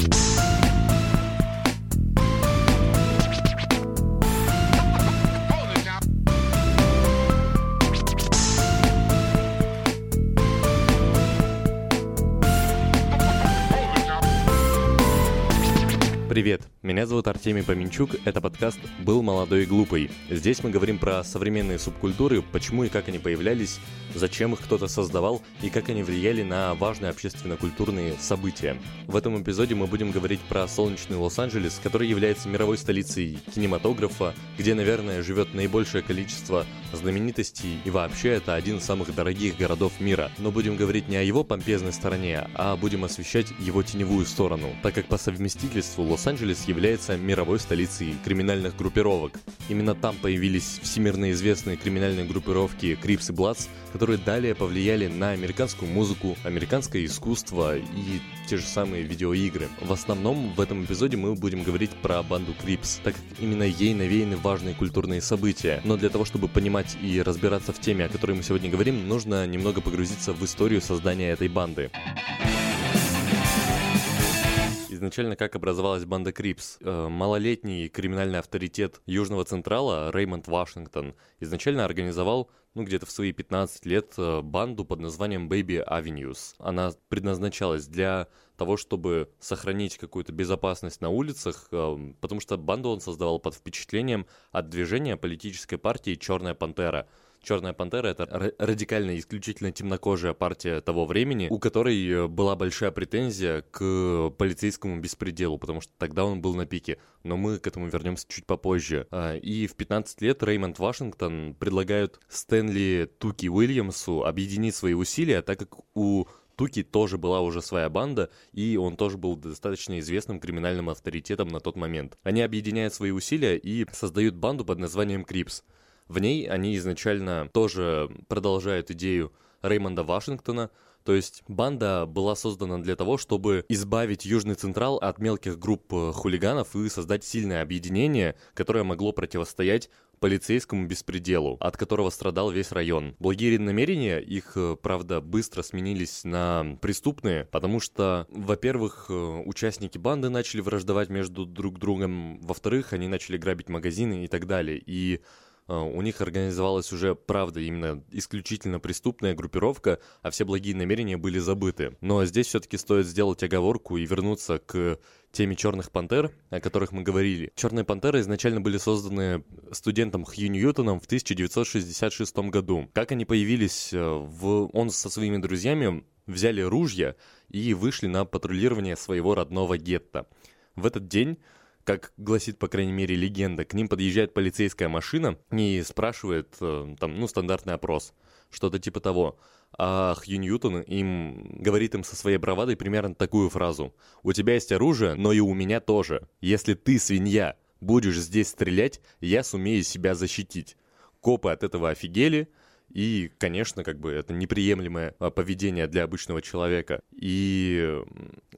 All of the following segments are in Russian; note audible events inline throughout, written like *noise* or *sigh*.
Thank you Привет, меня зовут Артемий Поменчук, это подкаст «Был молодой и глупый». Здесь мы говорим про современные субкультуры, почему и как они появлялись, зачем их кто-то создавал и как они влияли на важные общественно-культурные события. В этом эпизоде мы будем говорить про солнечный Лос-Анджелес, который является мировой столицей кинематографа, где, наверное, живет наибольшее количество знаменитостей и вообще это один из самых дорогих городов мира. Но будем говорить не о его помпезной стороне, а будем освещать его теневую сторону, так как по совместительству Лос-Анджелес является мировой столицей криминальных группировок. Именно там появились всемирно известные криминальные группировки Crips и Bloods, которые далее повлияли на американскую музыку, американское искусство и те же самые видеоигры. В основном в этом эпизоде мы будем говорить про банду Crips, так как именно ей навеяны важные культурные события. Но для того, чтобы понимать и разбираться в теме, о которой мы сегодня говорим, нужно немного погрузиться в историю создания этой банды изначально как образовалась банда Crips. Э, малолетний криминальный авторитет Южного Централа Реймонд Вашингтон изначально организовал ну, где-то в свои 15 лет э, банду под названием Baby Avenues. Она предназначалась для того, чтобы сохранить какую-то безопасность на улицах, э, потому что банду он создавал под впечатлением от движения политической партии «Черная пантера», Черная пантера это радикально исключительно темнокожая партия того времени, у которой э, была большая претензия к полицейскому беспределу, потому что тогда он был на пике. Но мы к этому вернемся чуть попозже. А, и в 15 лет Реймонд Вашингтон предлагают Стэнли Туки Уильямсу объединить свои усилия, так как у Туки тоже была уже своя банда, и он тоже был достаточно известным криминальным авторитетом на тот момент. Они объединяют свои усилия и создают банду под названием Crips. В ней они изначально тоже продолжают идею Реймонда Вашингтона, то есть банда была создана для того, чтобы избавить Южный Централ от мелких групп э, хулиганов и создать сильное объединение, которое могло противостоять полицейскому беспределу, от которого страдал весь район. Благие намерения их, э, правда, быстро сменились на преступные, потому что, во-первых, э, участники банды начали враждовать между друг другом, во-вторых, они начали грабить магазины и так далее. И у них организовалась уже, правда, именно исключительно преступная группировка, а все благие намерения были забыты. Но здесь все-таки стоит сделать оговорку и вернуться к теме черных пантер, о которых мы говорили. Черные пантеры изначально были созданы студентом Хью Ньютоном в 1966 году. Как они появились, э, в... он со своими друзьями взяли ружья и вышли на патрулирование своего родного гетто. В этот день как гласит, по крайней мере, легенда, к ним подъезжает полицейская машина и спрашивает, э, там, ну, стандартный опрос, что-то типа того. А Хью Ньютон им говорит им со своей бравадой примерно такую фразу. «У тебя есть оружие, но и у меня тоже. Если ты, свинья, будешь здесь стрелять, я сумею себя защитить». Копы от этого офигели, и, конечно, как бы это неприемлемое а, поведение для обычного человека. И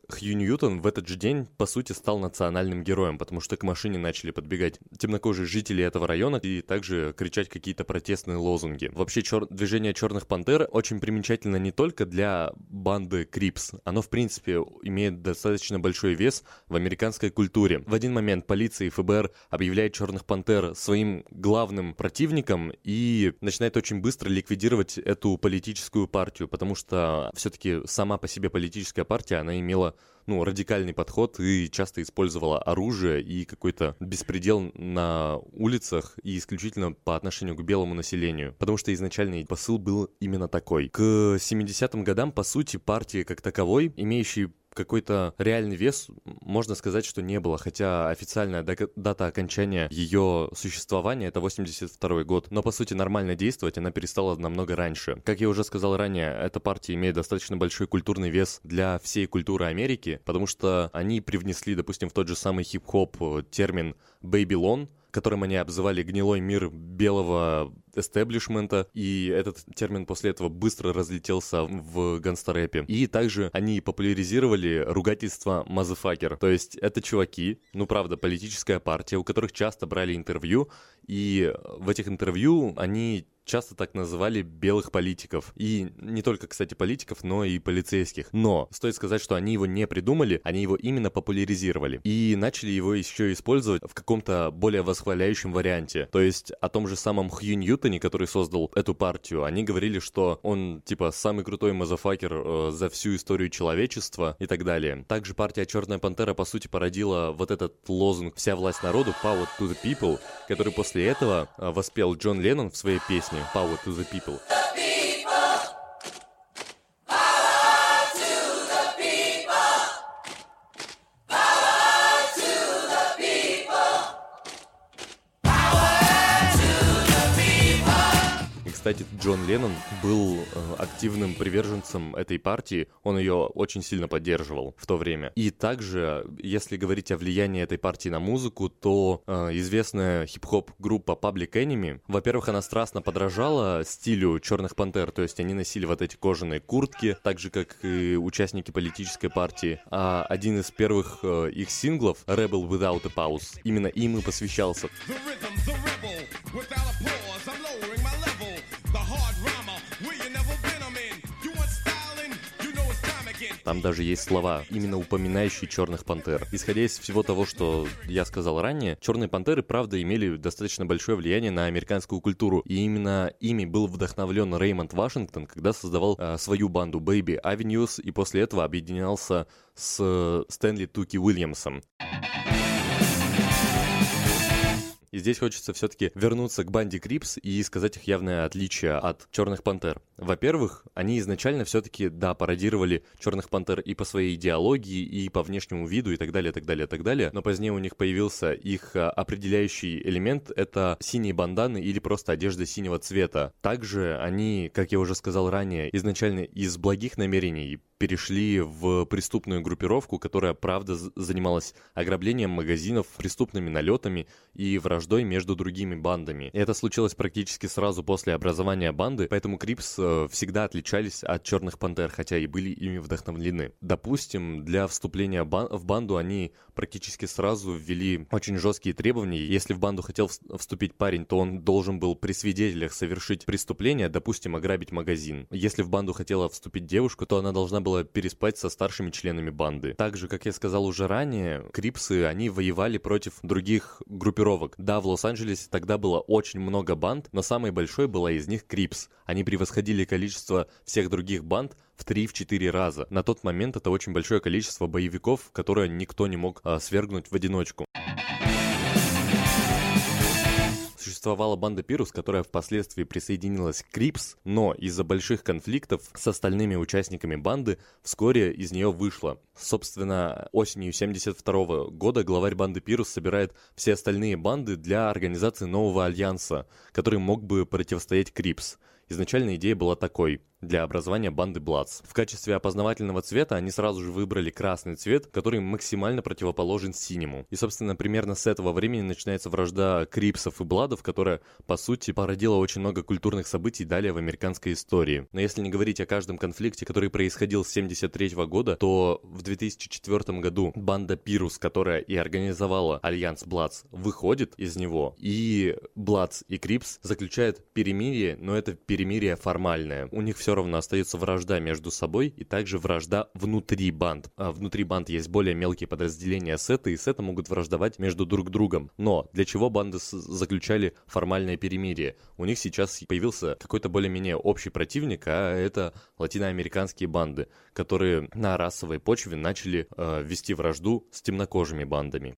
Хью Ньютон в этот же день, по сути, стал национальным героем, потому что к машине начали подбегать темнокожие жители этого района и также кричать какие-то протестные лозунги. Вообще, чер... движение Черных Пантер очень примечательно не только для банды Крипс, оно, в принципе, имеет достаточно большой вес в американской культуре. В один момент полиция и ФБР объявляет Черных Пантер своим главным противником и начинает очень быстро быстро ликвидировать эту политическую партию, потому что все-таки сама по себе политическая партия, она имела ну, радикальный подход и часто использовала оружие и какой-то беспредел на улицах и исключительно по отношению к белому населению. Потому что изначальный посыл был именно такой. К 70-м годам, по сути, партии как таковой, имеющей какой-то реальный вес, можно сказать, что не было, хотя официальная дата окончания ее существования это 82 год, но по сути нормально действовать она перестала намного раньше. Как я уже сказал ранее, эта партия имеет достаточно большой культурный вес для всей культуры Америки, потому что они привнесли, допустим, в тот же самый хип-хоп термин «Babylon», которым они обзывали гнилой мир белого эстеблишмента, и этот термин после этого быстро разлетелся в гангстер-рэпе. И также они популяризировали ругательство «motherfucker», то есть это чуваки, ну правда, политическая партия, у которых часто брали интервью, и в этих интервью они часто так называли белых политиков. И не только, кстати, политиков, но и полицейских. Но стоит сказать, что они его не придумали, они его именно популяризировали. И начали его еще использовать в каком-то более восхваляющем варианте. То есть о том же самом Хью Ньютоне, который создал эту партию, они говорили, что он типа самый крутой мазафакер э, за всю историю человечества и так далее. Также партия Черная Пантера по сути породила вот этот лозунг «Вся власть народу, power to the people», который после этого э, воспел Джон Леннон в своей песне Power to the People. Джон Леннон был э, активным приверженцем этой партии, он ее очень сильно поддерживал в то время. И также, если говорить о влиянии этой партии на музыку, то э, известная хип-хоп группа Public Enemy, во-первых, она страстно подражала стилю Черных Пантер, то есть они носили вот эти кожаные куртки, так же, как и участники политической партии. А один из первых э, их синглов, Rebel Without a Pause, именно им и посвящался. The rhythm, the rebel, Там даже есть слова, именно упоминающие черных пантер. Исходя из всего того, что я сказал ранее, черные пантеры, правда, имели достаточно большое влияние на американскую культуру. И именно ими был вдохновлен Реймонд Вашингтон, когда создавал э, свою банду Baby Avenues и после этого объединялся с Стэнли Туки Уильямсом. И здесь хочется все-таки вернуться к банде Крипс и сказать их явное отличие от Черных Пантер. Во-первых, они изначально все-таки, да, пародировали Черных Пантер и по своей идеологии, и по внешнему виду, и так далее, так далее, так далее. Но позднее у них появился их а, определяющий элемент — это синие банданы или просто одежда синего цвета. Также они, как я уже сказал ранее, изначально из благих намерений перешли в преступную группировку, которая, правда, занималась ограблением магазинов, преступными налетами и враждой между другими бандами. Это случилось практически сразу после образования банды, поэтому Crips э, всегда отличались от Черных Пантер, хотя и были ими вдохновлены. Допустим, для вступления в банду они практически сразу ввели очень жесткие требования. Если в банду хотел вступить парень, то он должен был при свидетелях совершить преступление, допустим, ограбить магазин. Если в банду хотела вступить девушка, то она должна была переспать со старшими членами банды. Также, как я сказал уже ранее, Крипсы, они воевали против других группировок. Да, в Лос-Анджелесе тогда было очень много банд, но самой большой была из них Crips. Они превосходили количество всех других банд в 3-4 раза. На тот момент это очень большое количество боевиков, которые никто не мог а, свергнуть в одиночку существовала банда Пирус, которая впоследствии присоединилась к Crips, но из-за больших конфликтов с остальными участниками банды вскоре из нее вышла. Собственно, осенью 72 года главарь банды Пирус собирает все остальные банды для организации нового альянса, который мог бы противостоять Crips. Изначально идея была такой – для образования банды Bloods. В качестве опознавательного цвета они сразу же выбрали красный цвет, который максимально противоположен синему. И, собственно, примерно с этого времени начинается вражда Крипсов и Бладов, которая, по сути, породила очень много культурных событий далее в американской истории. Но если не говорить о каждом конфликте, который происходил с 73 года, то в 2004 году банда Pirus, которая и организовала Альянс Bloods, выходит из него, и Bloods и Crips заключают перемирие, но это перемирие формальное. У них все все равно остается вражда между собой и также вражда внутри банд. А внутри банд есть более мелкие подразделения сета, и сета могут враждовать между друг другом. Но для чего банды заключали формальное перемирие? У них сейчас появился какой-то более-менее общий противник, а это латиноамериканские банды, которые на расовой почве начали э, вести вражду с темнокожими бандами.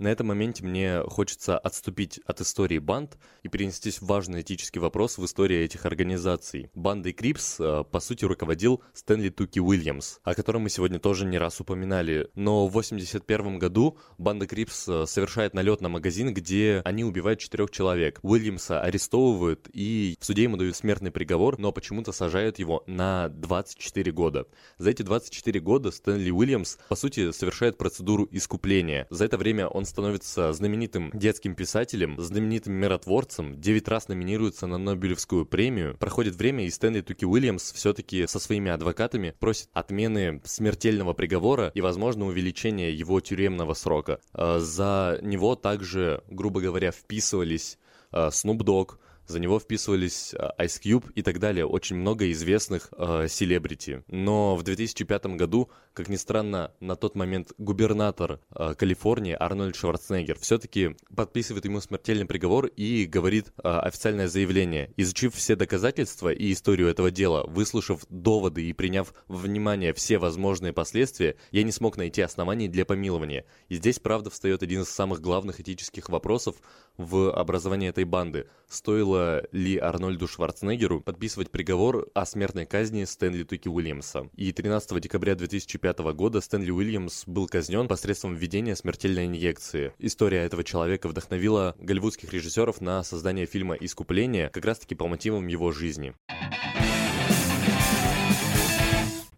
На этом моменте мне хочется отступить от истории банд и перенестись в важный этический вопрос в истории этих организаций. Бандой Crips, э, по сути, руководил Стэнли Туки Уильямс, о котором мы сегодня тоже не раз упоминали. Но в 81 году банда Crips э, совершает налет на магазин, где они убивают четырех человек. Уильямса арестовывают и в суде ему дают смертный приговор, но почему-то сажают его на 24 года. За эти 24 года Стэнли Уильямс, по сути, совершает процедуру искупления. За это время он становится знаменитым детским писателем, знаменитым миротворцем, 9 раз номинируется на Нобелевскую премию. Проходит время, и Стэнли Туки Уильямс все-таки со своими адвокатами просит отмены смертельного приговора и, возможно, увеличения его тюремного срока. Э, за него также, грубо говоря, вписывались э, Snoop Dogg, за него вписывались э, Ice Cube и так далее, очень много известных селебрити. Но в 2005 году, как ни странно, на тот момент губернатор э, Калифорнии Арнольд Шварценеггер все-таки подписывает ему смертельный приговор и говорит э, официальное заявление. Изучив все доказательства и историю этого дела, выслушав доводы и приняв в внимание все возможные последствия, я не смог найти оснований для помилования. И здесь, правда, встает один из самых главных этических вопросов в образовании этой банды. Стоило ли Арнольду Шварценеггеру подписывать приговор о смертной казни Стэнли Туки Уильямса? И 13 декабря 2005 года Стэнли Уильямс был казнен посредством введения смертельной инъекции. История этого человека вдохновила голливудских режиссеров на создание фильма «Искупление» как раз-таки по мотивам его жизни.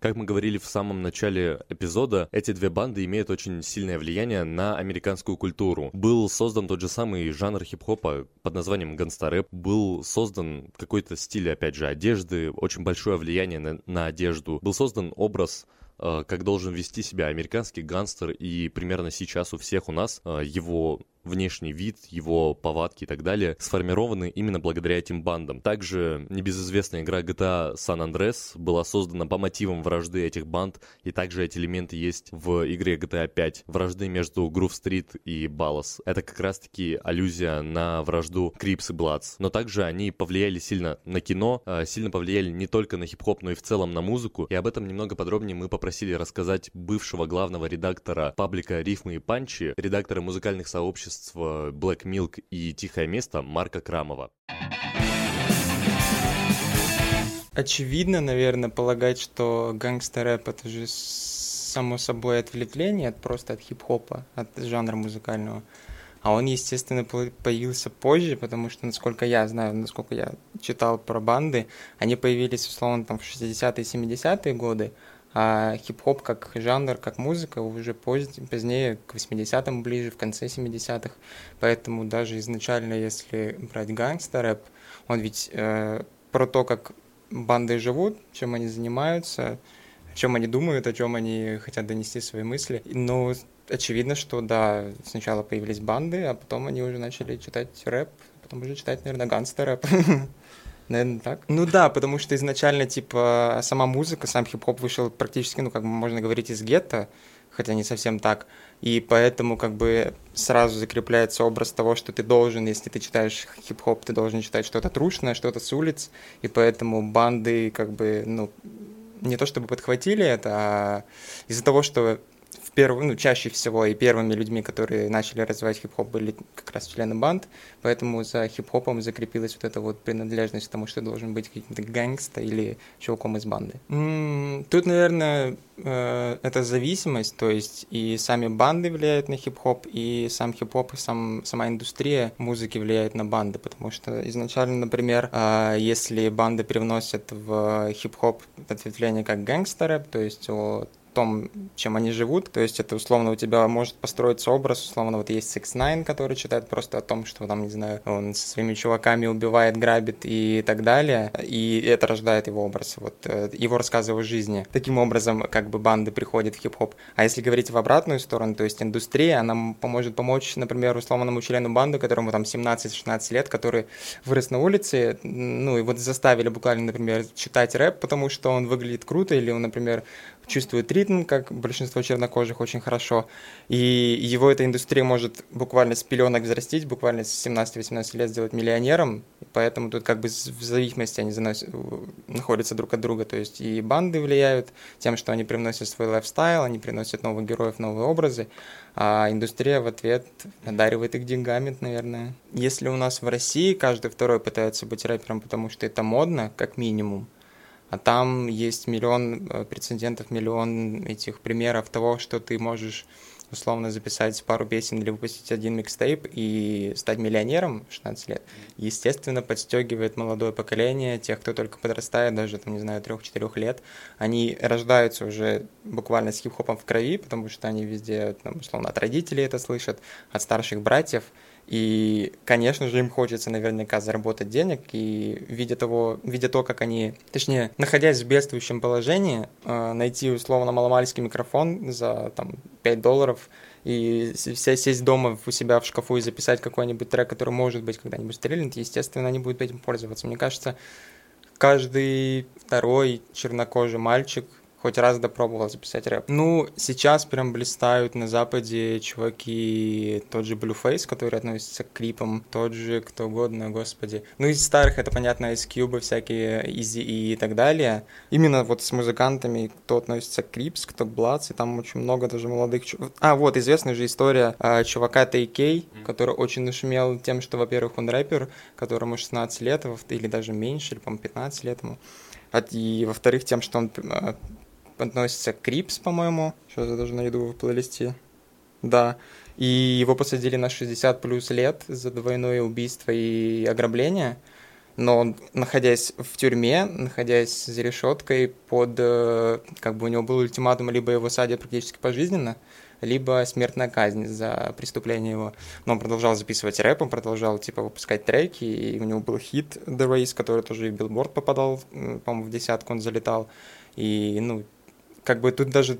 Как мы говорили в самом начале эпизода, эти две банды имеют очень сильное влияние на американскую культуру. Был создан тот же самый жанр хип-хопа под названием gangsta rap. Был создан какой-то стиль, опять же, одежды, очень большое влияние на, на одежду. Был создан образ э, как должен вести себя американский гангстер, и примерно сейчас у всех у нас э, его внешний вид, его повадки и так далее сформированы именно благодаря этим бандам. Также небезызвестная игра GTA San Andreas была создана по мотивам вражды этих банд, и также эти элементы есть в игре GTA 5. Вражды между Groove Street и Ballas. Это как раз-таки аллюзия на вражду Crips и Bloods. Но также они повлияли сильно на кино, а, сильно повлияли не только на хип-хоп, но и в целом на музыку. И об этом немного подробнее мы попросили рассказать бывшего главного редактора паблика «Рифмы и панчи», редактора музыкальных сообществ творчество Black Milk и «Тихое место» Марка Крамова. Очевидно, наверное, полагать, что гангстер-рэп — это же само собой отвлечение от, просто от хип-хопа, от жанра музыкального. А он, естественно, появился позже, потому что, насколько я знаю, насколько я читал про банды, они появились, условно, там в 60-е 70-е годы, а хип-хоп как жанр, как музыка уже позднее, позднее, к 80-м ближе, в конце 70-х. Поэтому даже изначально, если брать гангстер-рэп, он ведь э, про то, как банды живут, чем они занимаются, о чем они думают, о чем они хотят донести свои мысли. Но очевидно, что да, сначала появились банды, а потом они уже начали читать рэп, потом уже читать, наверное, гангстер-рэп. *laughs* Наверное, так. Ну да, потому что изначально, типа, сама музыка, сам хип-хоп вышел практически, ну, как можно говорить, из гетто, хотя не совсем так. И поэтому как бы сразу закрепляется образ того, что ты должен, если ты читаешь хип-хоп, ты должен читать что-то трушное, что-то с улиц, и поэтому банды как бы, ну, не то чтобы подхватили это, а из-за того, что первым, ну, чаще всего и первыми людьми, которые начали развивать хип-хоп, были как раз члены банд, поэтому за хип-хопом закрепилась вот эта вот принадлежность к тому, что должен быть каким-то гангста или чуваком из банды. Тут, наверное, э, это зависимость, то есть и сами банды влияют на хип-хоп, и сам хип-хоп, и сам, сама индустрия музыки влияет на банды, потому что изначально, например, э, если банды привносят в хип-хоп ответвление как гангстер то есть о том, чем они живут. То есть это условно у тебя может построиться образ, условно вот есть Six Nine, который читает просто о том, что там, не знаю, он со своими чуваками убивает, грабит и так далее. И это рождает его образ, вот э, его рассказы о жизни. Таким образом, как бы банды приходят в хип-хоп. А если говорить в обратную сторону, то есть индустрия, она поможет помочь, например, условному члену банды, которому там 17-16 лет, который вырос на улице, ну и вот заставили буквально, например, читать рэп, потому что он выглядит круто, или он, например, чувствует ритм, как большинство чернокожих, очень хорошо. И его эта индустрия может буквально с пеленок взрастить, буквально с 17-18 лет сделать миллионером. Поэтому тут как бы в зависимости они заносят, находятся друг от друга. То есть и банды влияют тем, что они привносят свой лайфстайл, они приносят новых героев, новые образы, а индустрия в ответ одаривает их деньгами, наверное. Если у нас в России каждый второй пытается быть рэпером, потому что это модно, как минимум, а там есть миллион э, прецедентов, миллион этих примеров того, что ты можешь условно записать пару песен или выпустить один микстейп и стать миллионером в 16 лет, естественно, подстегивает молодое поколение, тех, кто только подрастает, даже, там, не знаю, трех-четырех лет, они рождаются уже буквально с хип-хопом в крови, потому что они везде, там, условно, от родителей это слышат, от старших братьев, и, конечно же, им хочется наверняка заработать денег, и видя, того, видя то, как они, точнее, находясь в бедствующем положении, э, найти условно маломальский микрофон за там, 5 долларов и сесть дома у себя в шкафу и записать какой-нибудь трек, который, может быть, когда-нибудь стрельнет, естественно, они будут этим пользоваться. Мне кажется, каждый второй чернокожий мальчик – хоть раз допробовал записать рэп. Ну, сейчас прям блистают на Западе чуваки, тот же Blueface, который относится к клипам, тот же кто угодно, господи. Ну, из старых, это, понятно, из Cube, всякие Easy и так далее. Именно вот с музыкантами, кто относится к Crips, кто к Bloods, и там очень много даже молодых чуваков. А, вот, известная же история а, чувака Tay-K, который очень нашумел тем, что, во-первых, он рэпер, которому 16 лет, или даже меньше, или, по-моему, 15 лет ему. И, во-вторых, тем, что он а, относится Crips, по-моему. Сейчас я даже найду в плейлисте. Да. И его посадили на 60 плюс лет за двойное убийство и ограбление. Но находясь в тюрьме, находясь за решеткой, под, э, как бы у него был ультиматум, либо его садят практически пожизненно, либо смертная казнь за преступление его. Но он продолжал записывать рэп, он продолжал, типа, выпускать треки, и у него был хит The Race, который тоже и в Billboard попадал, по-моему, в десятку он залетал. И, ну, как бы тут даже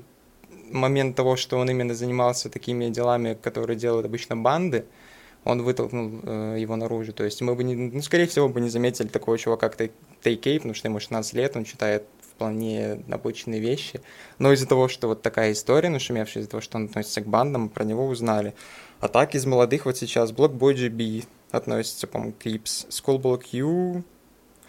момент того, что он именно занимался такими делами, которые делают обычно банды, он вытолкнул э, его наружу. То есть мы бы, не, ну, скорее всего, бы не заметили такого чувака, как Тейкей, потому что ему 16 лет, он читает вполне обычные вещи. Но из-за того, что вот такая история нашумевшая, из-за того, что он относится к бандам, про него узнали. А так из молодых вот сейчас Blockboy GB относится, по-моему, к Schoolboy Q,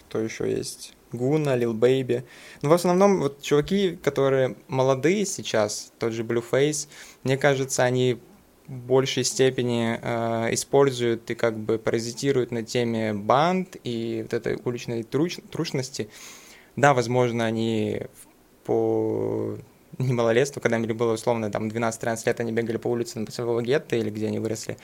кто еще есть? Гуна, Лил Бэйби. Но в основном вот чуваки, которые молодые сейчас, тот же Blueface, мне кажется, они в большей степени э, используют и как бы паразитируют на теме банд и вот этой уличной труч, трушности. Да, возможно, они по немалолетству, когда им было условно там 12-13 лет, они бегали по улице на своего гетто или где они выросли,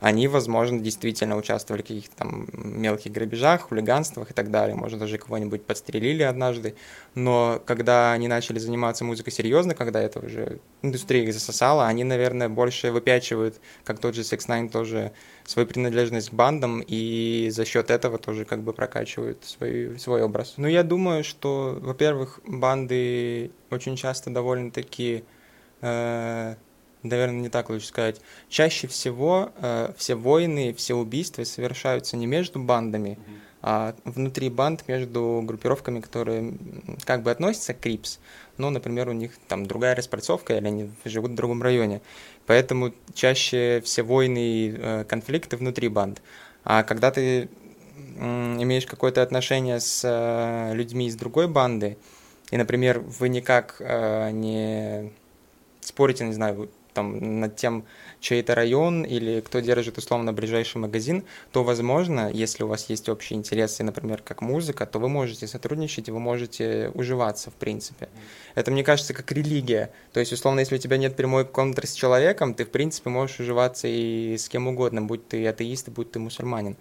они, возможно, действительно участвовали в каких-то там мелких грабежах, хулиганствах и так далее. Может, даже кого-нибудь подстрелили однажды. Но когда они начали заниматься музыкой серьезно, когда это уже индустрия их засосала, они, наверное, больше выпячивают, как тот же Sex Nine, тоже свою принадлежность к бандам, и за счет этого тоже как бы прокачивают свой, свой образ. Но я думаю, что, во-первых, банды очень часто довольно-таки э, наверное, не так лучше сказать. Чаще всего э, все войны, все убийства совершаются не между бандами, mm-hmm. а внутри банд между группировками, которые как бы относятся к Крипс, но, например, у них там другая распальцовка, или они живут в другом районе. Поэтому чаще все войны и э, конфликты внутри банд. А когда ты имеешь какое-то отношение с э, людьми из другой банды, и, например, вы никак э, не спорите, не знаю, там, над тем, чей это район или кто держит условно ближайший магазин, то, возможно, если у вас есть общие интересы, например, как музыка, то вы можете сотрудничать и вы можете уживаться, в принципе. Это, мне кажется, как религия. То есть, условно, если у тебя нет прямой контр с человеком, ты, в принципе, можешь уживаться и с кем угодно, будь ты атеист, будь ты мусульманин.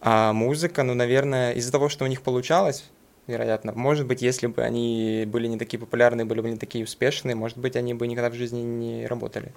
А музыка, ну, наверное, из-за того, что у них получалось, вероятно. Может быть, если бы они были не такие популярные, были бы не такие успешные, может быть, они бы никогда в жизни не работали.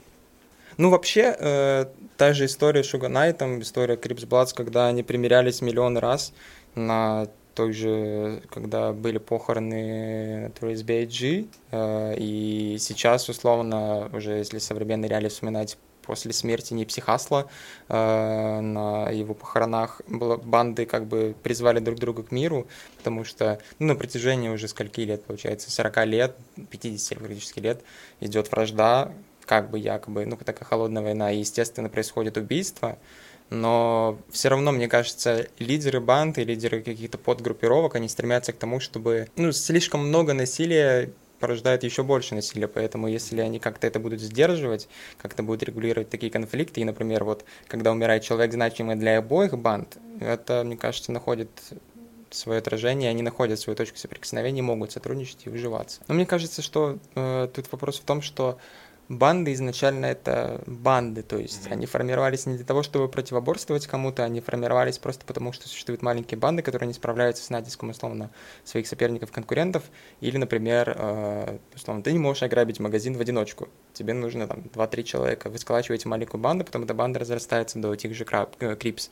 Ну, вообще, э, та же история с Suge Knight ом, история Crips Bloods, когда они примирялись миллион раз на той же, когда были похороны Trace BG, э, и сейчас, условно, уже если современные реалии вспоминать после смерти Нипси Хасла э, на его похоронах. Было, банды как бы призвали друг друга к миру, потому что ну, на протяжении уже скольки лет, получается, 40 лет, 50 практически лет идет вражда, как бы якобы, ну, такая холодная война, и, естественно, происходит убийство, но все равно, мне кажется, лидеры банд и лидеры каких-то подгруппировок, они стремятся к тому, чтобы, ну, слишком много насилия порождает еще больше насилия, поэтому если они как-то это будут сдерживать, как-то будут регулировать такие конфликты, и, например, вот когда умирает человек, значимый для обоих банд, это, мне кажется, находит свое отражение, они находят свою точку соприкосновения, могут сотрудничать и выживаться. Но мне кажется, что э, тут вопрос в том, что банды изначально это банды, то есть mm-hmm. они формировались не для того, чтобы противоборствовать кому-то, они формировались просто потому, что существуют маленькие банды, которые не справляются с натиском, условно, своих соперников, конкурентов, или, например, э, условно, ты не можешь ограбить магазин в одиночку, тебе нужно там 2-3 человека, вы сколачиваете маленькую банду, потом эта банда разрастается до тех же краб, э, крипс.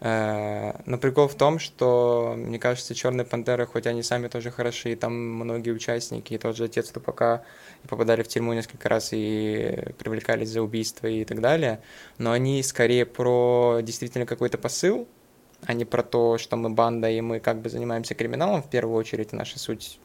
Э, но прикол в том, что, мне кажется, Черные пантеры, хоть они сами тоже хороши, там многие участники, тот же отец Тупака попадали в тюрьму несколько раз и привлекались за убийство и так далее, но они скорее про действительно какой-то посыл, а не про то, что мы банда и мы как бы занимаемся криминалом в первую очередь, наша суть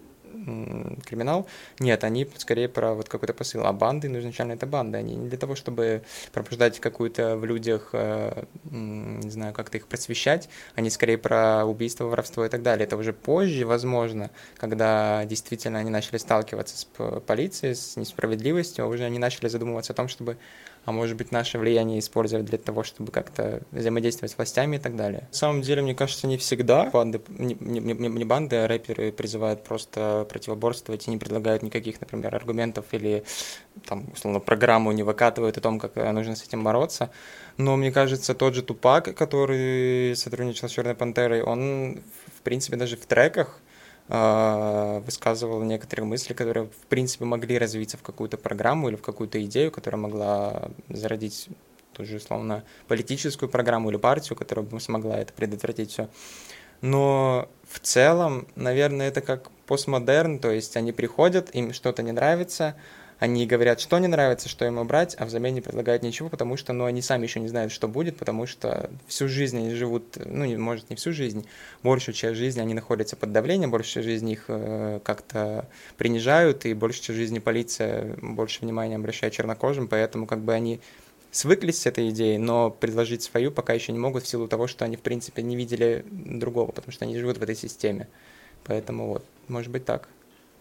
криминал. Нет, они скорее про вот какой-то посыл. А банды, ну, изначально это банды. Они не для того, чтобы пробуждать какую-то в людях, э, не знаю, как-то их просвещать. Они скорее про убийство, воровство и так далее. Это уже позже, возможно, когда действительно они начали сталкиваться с полицией, с несправедливостью, а уже они начали задумываться о том, чтобы а может быть наше влияние использовать для того, чтобы как-то взаимодействовать с властями и так далее. На самом деле, мне кажется, не всегда банды, не, не, не, не банды, а рэперы призывают просто противоборствовать и не предлагают никаких, например, аргументов или там, условно, программу не выкатывают о том, как нужно с этим бороться. Но мне кажется, тот же Тупак, который сотрудничал с Черной Пантерой, он, в принципе, даже в треках высказывал некоторые мысли, которые, в принципе, могли развиться в какую-то программу или в какую-то идею, которая могла зародить ту же, условно, политическую программу или партию, которая бы смогла это предотвратить все. Но в целом, наверное, это как постмодерн, то есть они приходят, им что-то не нравится, они говорят, что не нравится, что ему брать, а взамен не предлагают ничего, потому что, ну, они сами еще не знают, что будет, потому что всю жизнь они живут, ну, не, может, не всю жизнь, большую часть жизни они находятся под давлением, большую жизни их э, как-то принижают, и большую часть жизни полиция больше внимания обращает чернокожим, поэтому как бы они свыклись с этой идеей, но предложить свою пока еще не могут в силу того, что они, в принципе, не видели другого, потому что они живут в этой системе. Поэтому вот, может быть так.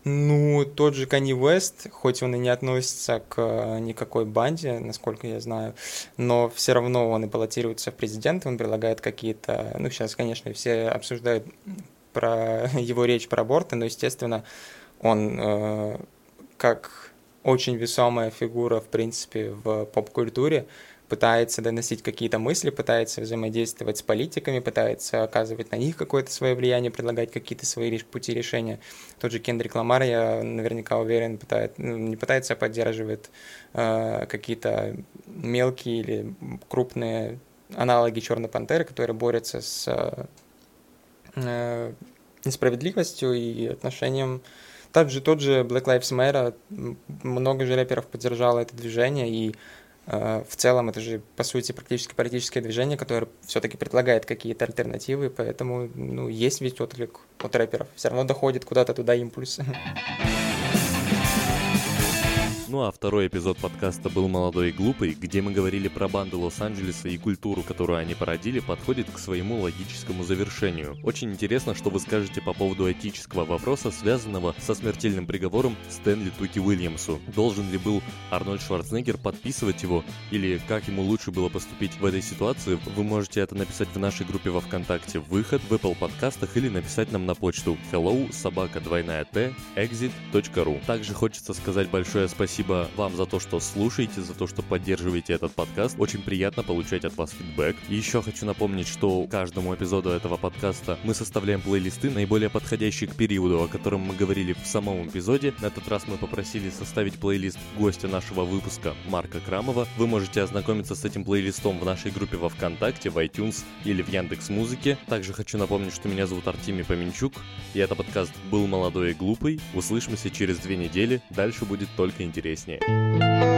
Ну, тот же Kanye West, хоть он и не относится к э, никакой банде, насколько я знаю, но все равно он и баллотируется в президенты, он предлагает какие-то... Ну, сейчас, конечно, все обсуждают про *laughs* его речь про аборты, но, естественно, он э, как очень весомая фигура, в принципе, в поп-культуре, пытается доносить какие-то мысли, пытается взаимодействовать с политиками, пытается оказывать на них какое-то свое влияние, предлагать какие-то свои пути решения. Тот же Кендрик Ламар, я наверняка уверен, пытает, ну, не пытается, а поддерживает э, какие-то мелкие или крупные аналоги Черной Пантеры, которые борются с э, несправедливостью и отношением также тот же Black Lives Matter, много же рэперов поддержало это движение, и в целом это же, по сути, практически политическое движение, которое все-таки предлагает какие-то альтернативы, поэтому ну, есть ведь отклик от рэперов. Все равно доходит куда-то туда импульс. *laughs* Ну а второй эпизод подкаста был «Молодой и глупый», где мы говорили про банды Лос-Анджелеса и культуру, которую они породили, подходит к своему логическому завершению. Очень интересно, что вы скажете по поводу этического вопроса, связанного со смертельным приговором Стэнли Туки Уильямсу. Должен ли был Арнольд Шварценеггер подписывать его, или как ему лучше было поступить в этой ситуации, вы можете это написать в нашей группе во Вконтакте «Выход» в Apple подкастах или написать нам на почту hello собака двойная т exit.ru. Также хочется сказать большое спасибо Спасибо вам за то, что слушаете, за то, что поддерживаете этот подкаст. Очень приятно получать от вас фидбэк. И еще хочу напомнить, что каждому эпизоду этого подкаста мы составляем плейлисты, наиболее подходящие к периоду, о котором мы говорили в самом эпизоде. На этот раз мы попросили составить плейлист гостя нашего выпуска Марка Крамова. Вы можете ознакомиться с этим плейлистом в нашей группе во Вконтакте, в iTunes или в Яндекс Музыке. Также хочу напомнить, что меня зовут Артемий Поменчук, и это подкаст «Был молодой и глупый». Услышимся через две недели. Дальше будет только интересно интереснее.